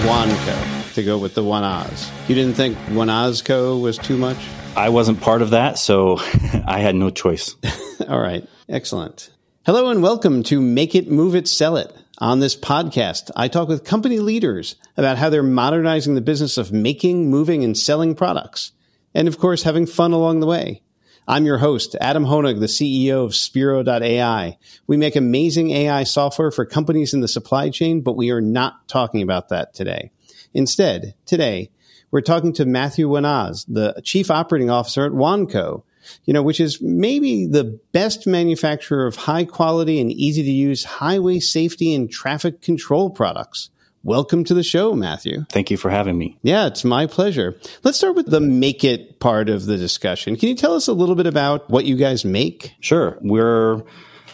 Wanco to go with the Wanasz. You didn't think Wanaszco was too much? I wasn't part of that, so I had no choice. All right, excellent. Hello and welcome to Make It, Move It, Sell It. On this podcast, I talk with company leaders about how they're modernizing the business of making, moving, and selling products. And of course, having fun along the way. I'm your host, Adam Honig, the CEO of Spiro.ai. We make amazing AI software for companies in the supply chain, but we are not talking about that today. Instead, today, we're talking to Matthew Wanasz, the chief operating officer at Wanco, you know, which is maybe the best manufacturer of high quality and easy to use highway safety and traffic control products. Welcome to the show, Matthew. Thank you for having me. Yeah, it's my pleasure. Let's start with the make it part of the discussion. Can you tell us a little bit about what you guys make? Sure. We're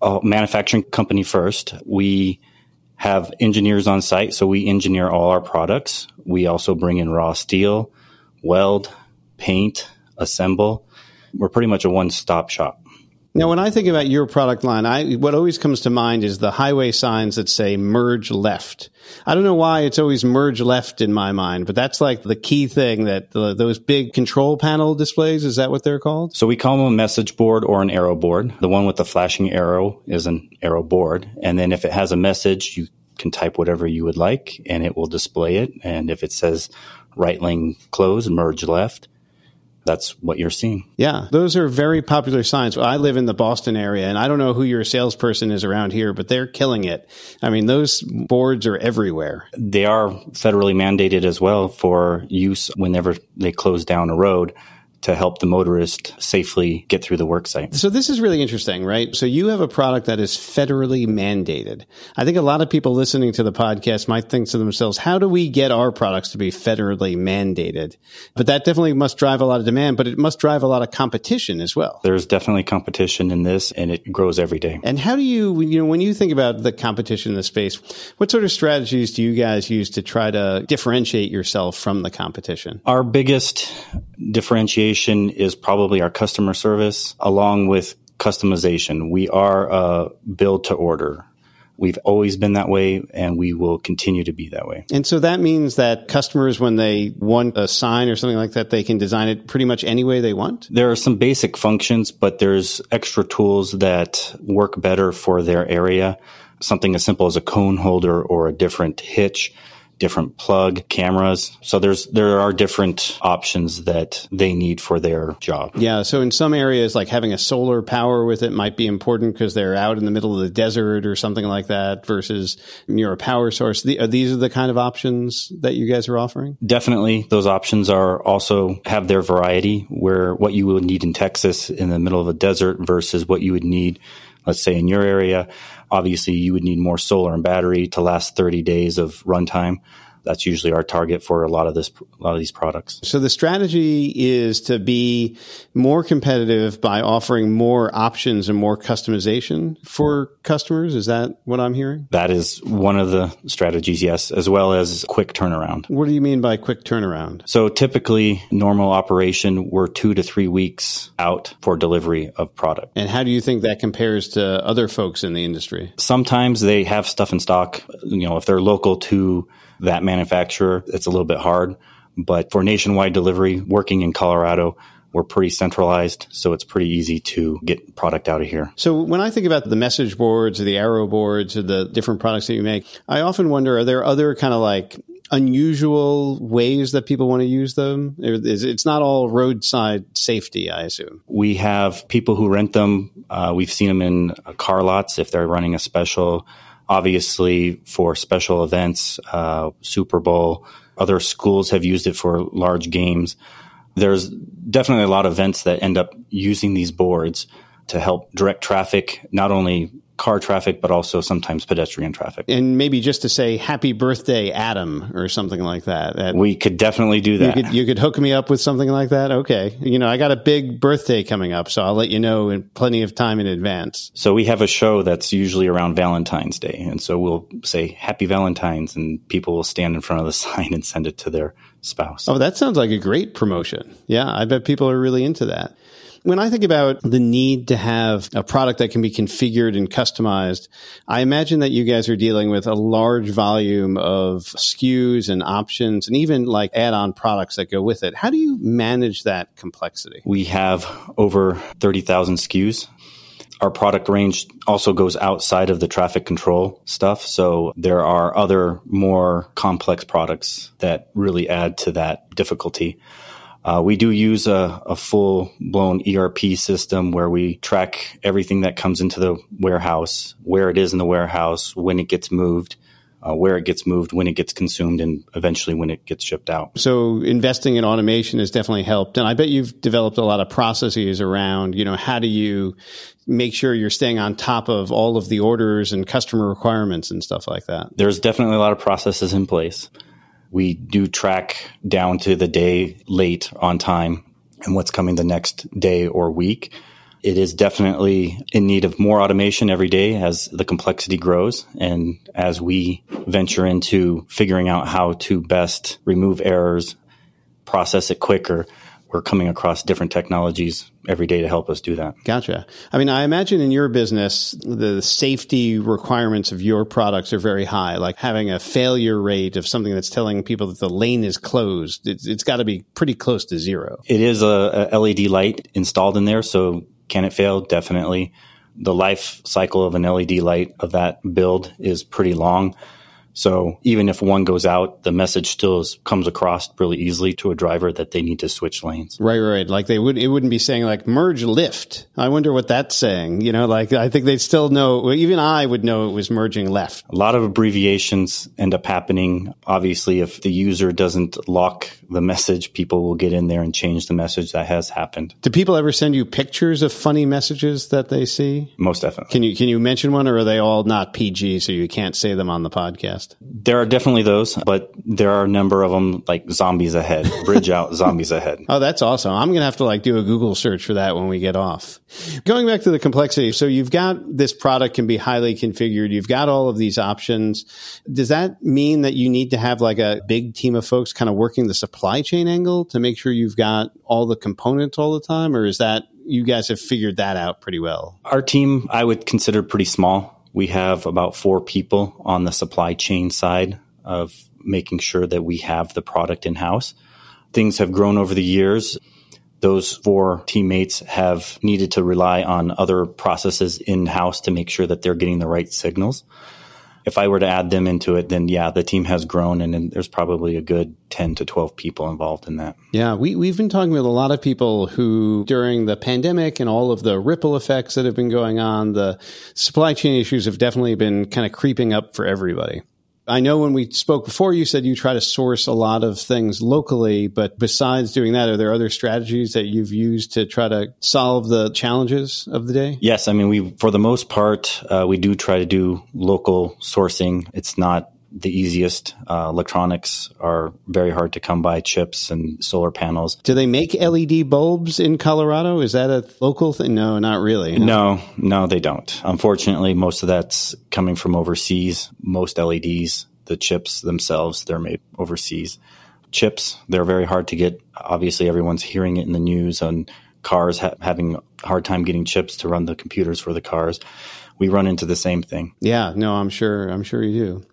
a manufacturing company first. We have engineers on site, so we engineer all our products. We also bring in raw steel, weld, paint, assemble. We're pretty much a one stop shop. Now, when I think about your product line, I what always comes to mind is the highway signs that say "merge left." I don't know why it's always "merge left" in my mind, but that's like the key thing that the, those big control panel displays is that what they're called? So we call them a message board or an arrow board. The one with the flashing arrow is an arrow board, and then if it has a message, you can type whatever you would like, and it will display it. And if it says right lane closed, merge left, that's what you're seeing. Yeah, those are very popular signs. I live in the Boston area, and I don't know who your salesperson is around here, but they're killing it. I mean, those boards are everywhere. They are federally mandated as well for use whenever they close down a road to help the motorist safely get through the work site. So this is really interesting, right? So you have a product that is federally mandated. I think a lot of people listening to the podcast might think to themselves, how do we get our products to be federally mandated? But that definitely must drive a lot of demand, but it must drive a lot of competition as well. There's definitely competition in this and it grows every day. And how do you, you know, when you think about the competition in the space, what sort of strategies do you guys use to try to differentiate yourself from the competition? Our biggest differentiation is probably our customer service along with customization. We are a build to order. We've always been that way and we will continue to be that way. And so that means that customers, when they want a sign or something like that, they can design it pretty much any way they want? There are some basic functions, but there's extra tools that work better for their area. Something as simple as a cone holder or a different hitch different plug cameras. So there's there are different options that they need for their job. Yeah, so in some areas like having a solar power with it might be important because they're out in the middle of the desert or something like that versus near a power source. The, are these are the kind of options that you guys are offering? Definitely those options are also have their variety where what you would need in Texas in the middle of a desert versus what you would need let's say in your area Obviously, you would need more solar and battery to last 30 days of runtime. That's usually our target for a lot of this, a lot of these products. So the strategy is to be more competitive by offering more options and more customization for customers. Is that what I'm hearing? That is one of the strategies, yes, as well as quick turnaround. What do you mean by quick turnaround? So typically normal operation, we're two to three weeks out for delivery of product. And how do you think that compares to other folks in the industry? Sometimes they have stuff in stock, you know, if they're local to that manufacturer, it's a little bit hard. But for nationwide delivery, working in Colorado, we're pretty centralized, so it's pretty easy to get product out of here. So when I think about the message boards or the arrow boards or the different products that you make, I often wonder, are there other kind of like unusual ways that people want to use them? It's not all roadside safety, I assume. We have people who rent them. Uh, we've seen them in car lots if they're running a special obviously for special events, uh, Super Bowl. Other schools have used it for large games. There's definitely a lot of events that end up using these boards to help direct traffic, not only car traffic, but also sometimes pedestrian traffic. And maybe just to say happy birthday, Adam, or something like that. that we could definitely do that. You could, you could hook me up with something like that. Okay. You know, I got a big birthday coming up, so I'll let you know in plenty of time in advance. So we have a show that's usually around Valentine's Day. And so we'll say happy Valentine's and people will stand in front of the sign and send it to their spouse. Oh, that sounds like a great promotion. Yeah. I bet people are really into that. When I think about the need to have a product that can be configured and customized, I imagine that you guys are dealing with a large volume of SKUs and options and even like add on products that go with it. How do you manage that complexity? We have over 30,000 SKUs our product range also goes outside of the traffic control stuff. So there are other more complex products that really add to that difficulty. Uh, we do use a, a full blown ERP system where we track everything that comes into the warehouse, where it is in the warehouse, when it gets moved, uh, where it gets moved, when it gets consumed, and eventually when it gets shipped out. So investing in automation has definitely helped, and I bet you've developed a lot of processes around, you know, how do you make sure you're staying on top of all of the orders and customer requirements and stuff like that? There's definitely a lot of processes in place. We do track down to the day late on time and what's coming the next day or week it is definitely in need of more automation every day as the complexity grows and as we venture into figuring out how to best remove errors, process it quicker. We're coming across different technologies every day to help us do that. Gotcha. I mean, I imagine in your business, the safety requirements of your products are very high, like having a failure rate of something that's telling people that the lane is closed. it's, it's got to be pretty close to zero. It is a, a LED light installed in there. So can it fail? Definitely. The life cycle of an LED light of that build is pretty long. So even if one goes out, the message still is, comes across really easily to a driver that they need to switch lanes. Right, right. Like they would, it wouldn't be saying like merge lift. I wonder what that's saying. You know, like I think they'd still know, even I would know it was merging left. A lot of abbreviations end up happening. Obviously, if the user doesn't lock the message, people will get in there and change the message that has happened. Do people ever send you pictures of funny messages that they see? Most definitely. Can you, can you mention one or are they all not PG so you can't say them on the podcast? Podcast? There are definitely those, but there are a number of them like zombies ahead, bridge out, zombies ahead. Oh, that's awesome. I'm going to have to like do a Google search for that when we get off. Going back to the complexity. So you've got this product can be highly configured. You've got all of these options. Does that mean that you need to have like a big team of folks kind of working the supply chain angle to make sure you've got all the components all the time? Or is that you guys have figured that out pretty well? Our team, I would consider pretty small we have about four people on the supply chain side of making sure that we have the product in house. Things have grown over the years. Those four teammates have needed to rely on other processes in house to make sure that they're getting the right signals if I were to add them into it, then yeah, the team has grown and, there's probably a good 10 to 12 people involved in that. Yeah, we, we've been talking with a lot of people who, during the pandemic and all of the ripple effects that have been going on, the supply chain issues have definitely been kind of creeping up for everybody. I know when we spoke before, you said you try to source a lot of things locally, but besides doing that, are there other strategies that you've used to try to solve the challenges of the day? Yes. I mean, we, for the most part, uh, we do try to do local sourcing. It's not the easiest. Uh, electronics are very hard to come by, chips and solar panels. Do they make LED bulbs in Colorado? Is that a local thing? No, not really. No, no, they don't. Unfortunately, most of that's coming from overseas. Most LEDs, the chips themselves, they're made overseas. Chips, they're very hard to get. Obviously, everyone's hearing it in the news on cars ha- having a hard time getting chips to run the computers for the cars. We run into the same thing. Yeah, no, I'm sure. I'm sure you do.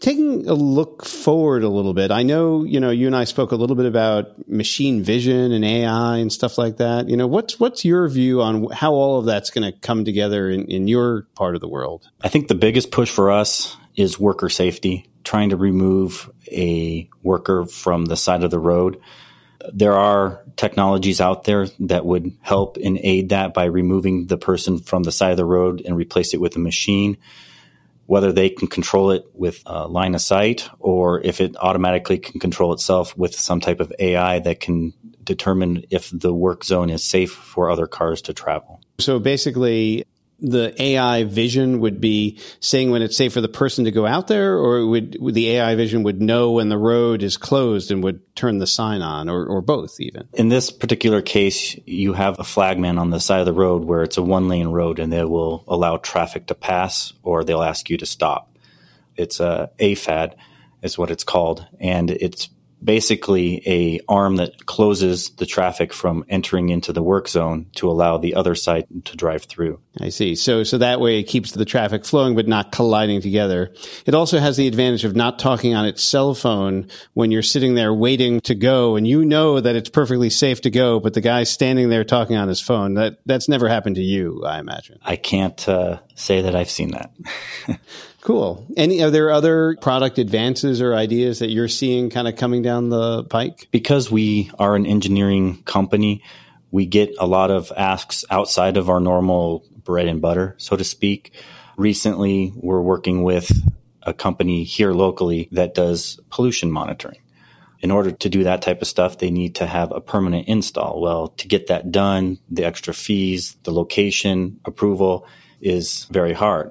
Taking a look forward a little bit, I know, you know, you and I spoke a little bit about machine vision and AI and stuff like that. You know, what's, what's your view on how all of that's going to come together in, in your part of the world? I think the biggest push for us is worker safety, trying to remove a worker from the side of the road. There are technologies out there that would help and aid that by removing the person from the side of the road and replace it with a machine whether they can control it with a line of sight or if it automatically can control itself with some type of AI that can determine if the work zone is safe for other cars to travel. So basically, the AI vision would be saying when it's safe for the person to go out there, or would, would, the AI vision would know when the road is closed and would turn the sign on, or, or both even? In this particular case, you have a flagman on the side of the road where it's a one lane road and they will allow traffic to pass or they'll ask you to stop. It's a AFAD is what it's called, and it's basically a arm that closes the traffic from entering into the work zone to allow the other side to drive through. I see. So so that way it keeps the traffic flowing but not colliding together. It also has the advantage of not talking on its cell phone when you're sitting there waiting to go and you know that it's perfectly safe to go but the guy's standing there talking on his phone. That that's never happened to you, I imagine. I can't uh, say that I've seen that. Cool. Any are there other product advances or ideas that you're seeing kind of coming down the pike? Because we are an engineering company, we get a lot of asks outside of our normal bread and butter, so to speak. Recently, we're working with a company here locally that does pollution monitoring. In order to do that type of stuff, they need to have a permanent install. Well, to get that done, the extra fees, the location approval is very hard.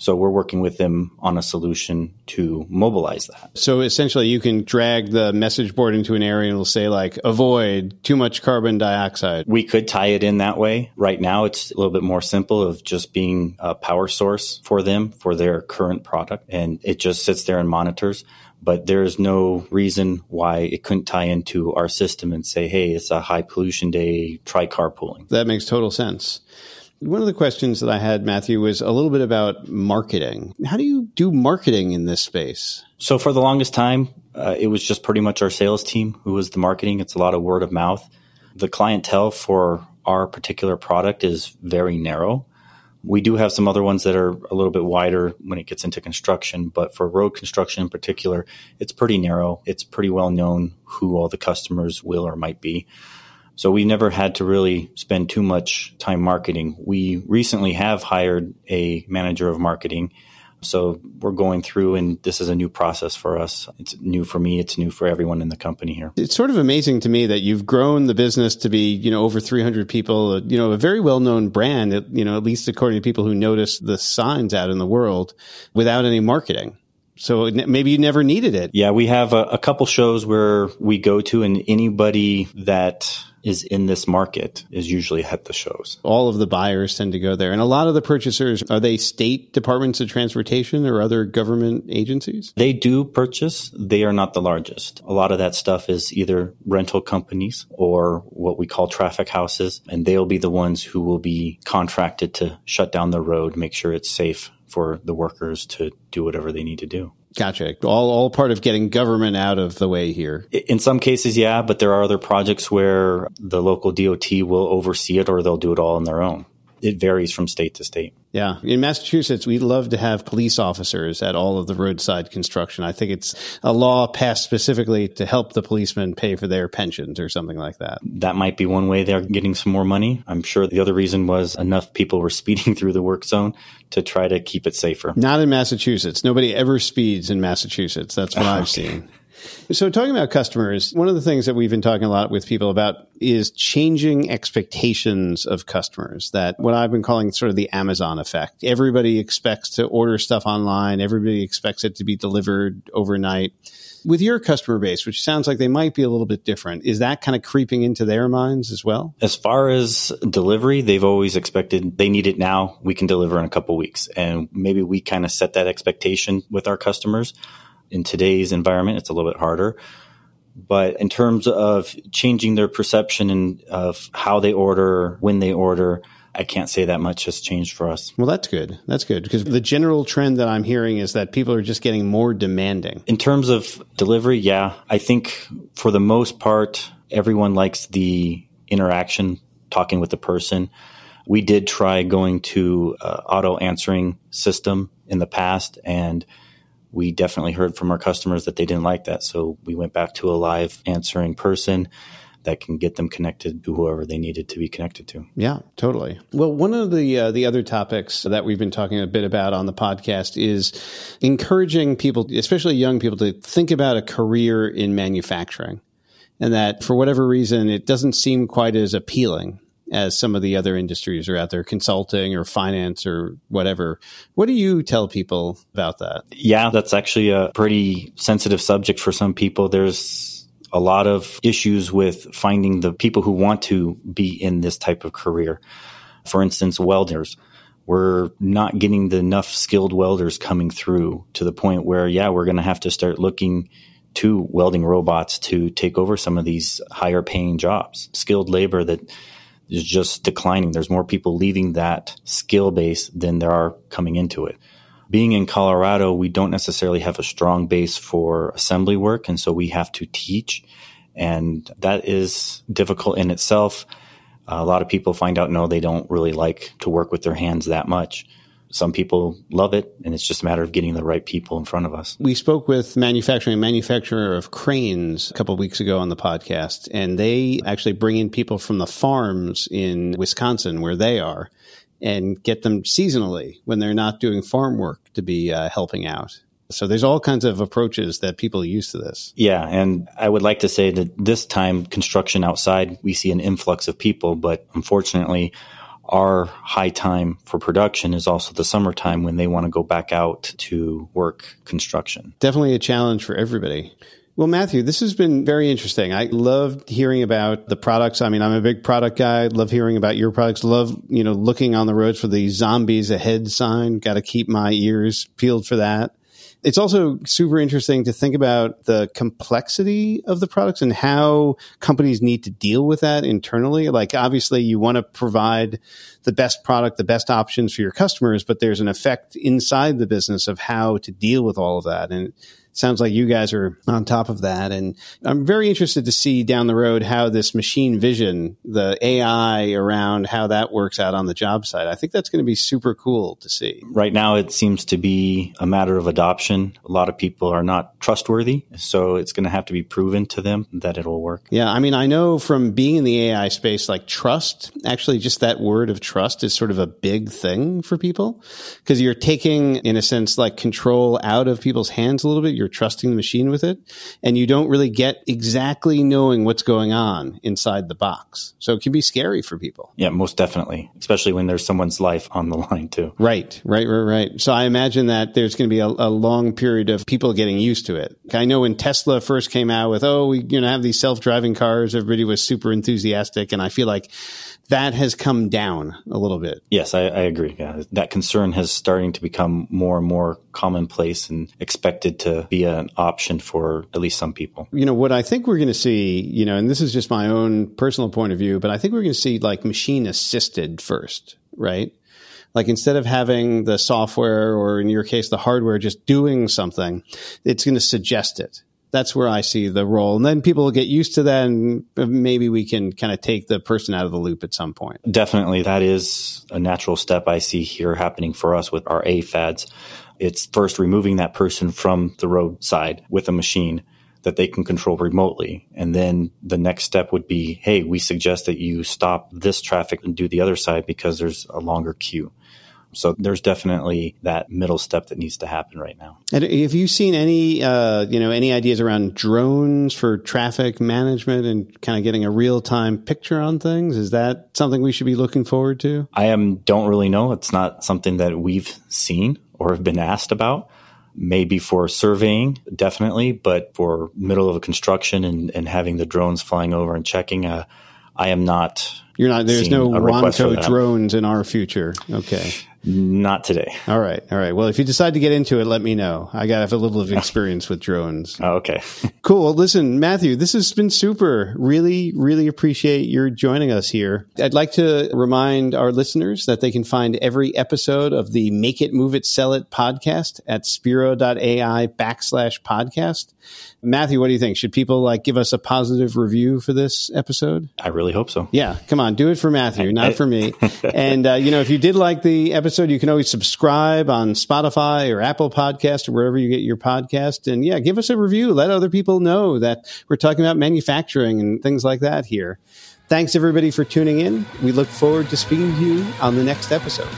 So we're working with them on a solution to mobilize that. So essentially, you can drag the message board into an area and it'll say, like, avoid too much carbon dioxide. We could tie it in that way. Right now, it's a little bit more simple of just being a power source for them for their current product. And it just sits there and monitors but there's no reason why it couldn't tie into our system and say, hey, it's a high pollution day, try carpooling. That makes total sense. One of the questions that I had, Matthew, was a little bit about marketing. How do you do marketing in this space? So, for the longest time, uh, it was just pretty much our sales team who was the marketing. It's a lot of word of mouth. The clientele for our particular product is very narrow. We do have some other ones that are a little bit wider when it gets into construction, but for road construction in particular, it's pretty narrow. It's pretty well known who all the customers will or might be. So we never had to really spend too much time marketing. We recently have hired a manager of marketing. So we're going through, and this is a new process for us. It's new for me. It's new for everyone in the company here. It's sort of amazing to me that you've grown the business to be, you know, over 300 people, uh, you know, a very well known brand, you know, at least according to people who notice the signs out in the world without any marketing. So maybe you never needed it. Yeah, we have a, a couple shows where we go to, and anybody that is in this market is usually at the shows. All of the buyers tend to go there. And a lot of the purchasers, are they state departments of transportation or other government agencies? They do purchase. They are not the largest. A lot of that stuff is either rental companies or what we call traffic houses. And they'll be the ones who will be contracted to shut down the road, make sure it's safe for the workers to do whatever they need to do. Gotcha. All all part of getting government out of the way here. In some cases, yeah, but there are other projects where the local DOT will oversee it or they'll do it all on their own it varies from state to state. Yeah. In Massachusetts, we love to have police officers at all of the roadside construction. I think it's a law passed specifically to help the policemen pay for their pensions or something like that. That might be one way they're getting some more money. I'm sure the other reason was enough people were speeding through the work zone to try to keep it safer. Not in Massachusetts. Nobody ever speeds in Massachusetts. That's what I've seen. So, talking about customers, one of the things that we've been talking a lot with people about is changing expectations of customers. That what I've been calling sort of the Amazon effect. Everybody expects to order stuff online, everybody expects it to be delivered overnight. With your customer base, which sounds like they might be a little bit different, is that kind of creeping into their minds as well? As far as delivery, they've always expected they need it now. We can deliver in a couple weeks. And maybe we kind of set that expectation with our customers in today's environment, it's a little bit harder. But in terms of changing their perception and of how they order, when they order, I can't say that much has changed for us. Well, that's good. That's good because the general trend that I'm hearing is that people are just getting more demanding. In terms of delivery, yeah, I think for the most part, everyone likes the interaction, talking with the person. We did try going to uh, auto answering system in the past and we definitely heard from our customers that they didn't like that. So we went back to a live answering person that can get them connected to whoever they needed to be connected to. Yeah, totally. Well, one of the uh, the other topics that we've been talking a bit about on the podcast is encouraging people, especially young people, to think about a career in manufacturing, and that for whatever reason it doesn't seem quite as appealing as some of the other industries are out there, consulting or finance or whatever. What do you tell people about that? Yeah, that's actually a pretty sensitive subject for some people. There's a lot of issues with finding the people who want to be in this type of career. For instance, welders. We're not getting the enough skilled welders coming through to the point where, yeah, we're going to have to start looking to welding robots to take over some of these higher paying jobs, skilled labor that is just declining. There's more people leaving that skill base than there are coming into it. Being in Colorado, we don't necessarily have a strong base for assembly work, and so we have to teach, and that is difficult in itself. A lot of people find out no, they don't really like to work with their hands that much some people love it, and it's just a matter of getting the right people in front of us. We spoke with manufacturing manufacturer of cranes a couple of weeks ago on the podcast, and they actually bring in people from the farms in Wisconsin where they are and get them seasonally when they're not doing farm work to be uh, helping out. So there's all kinds of approaches that people use to this. Yeah, and I would like to say that this time construction outside we see an influx of people, but unfortunately our high time for production is also the summertime when they want to go back out to work construction. Definitely a challenge for everybody. Well, Matthew, this has been very interesting. I loved hearing about the products. I mean, I'm a big product guy. Love hearing about your products. Love, you know, looking on the roads for the zombies ahead sign. Got to keep my ears peeled for that. It's also super interesting to think about the complexity of the products and how companies need to deal with that internally. Like, obviously, you want to provide the best product, the best options for your customers, but there's an effect inside the business of how to deal with all of that. And sounds like you guys are on top of that. And I'm very interested to see down the road how this machine vision, the AI around how that works out on the job site. I think that's going to be super cool to see. Right now, it seems to be a matter of adoption. A lot of people are not trustworthy. So it's going to have to be proven to them that it'll work. Yeah. I mean, I know from being in the AI space, like trust, actually, just that word of trust is sort of a big thing for people because you're taking, in a sense, like control out of people's hands a little bit you're trusting the machine with it, and you don't really get exactly knowing what's going on inside the box. So it can be scary for people. Yeah, most definitely, especially when there's someone's life on the line too. Right, right, right, right. So I imagine that there's going to be a, a long period of people getting used to it. I know when Tesla first came out with, oh, we you know have these self driving cars, everybody was super enthusiastic, and I feel like that has come down a little bit. Yes, I, I, agree. Yeah. That concern has starting to become more and more commonplace and expected to be an option for at least some people. You know, what I think we're going to see, you know, and this is just my own personal point of view, but I think we're going to see like machine assisted first, right? Like instead of having the software or in your case, the hardware just doing something, it's going to suggest it that's where I see the role. And then people will get used to that and maybe we can kind of take the person out of the loop at some point. Definitely. That is a natural step I see here happening for us with our AFADs. It's first removing that person from the roadside with a machine that they can control remotely. And then the next step would be, hey, we suggest that you stop this traffic and do the other side because there's a longer queue. So there's definitely that middle step that needs to happen right now. And have you seen any, uh, you know, any ideas around drones for traffic management and kind of getting a real time picture on things? Is that something we should be looking forward to? I am don't really know. It's not something that we've seen or have been asked about. Maybe for surveying, definitely, but for middle of a construction and, and having the drones flying over and checking, uh, I am not. You're not. There's no Wanco drones in our future. Okay. Not today. All right. All right. Well, if you decide to get into it, let me know. I got have a little of experience with drones. Oh, okay. cool. Listen, Matthew, this has been super. Really, really appreciate your joining us here. I'd like to remind our listeners that they can find every episode of the Make It, Move It, Sell It podcast at spiro.ai backslash podcast. Matthew, what do you think? Should people like give us a positive review for this episode? I really hope so. Yeah. Come on. Do it for Matthew, not for me. and, uh, you know, if you did like the episode, episode. You can always subscribe on Spotify or Apple Podcast or wherever you get your podcast. And yeah, give us a review. Let other people know that we're talking about manufacturing and things like that here. Thanks everybody for tuning in. We look forward to speaking to you on the next episode.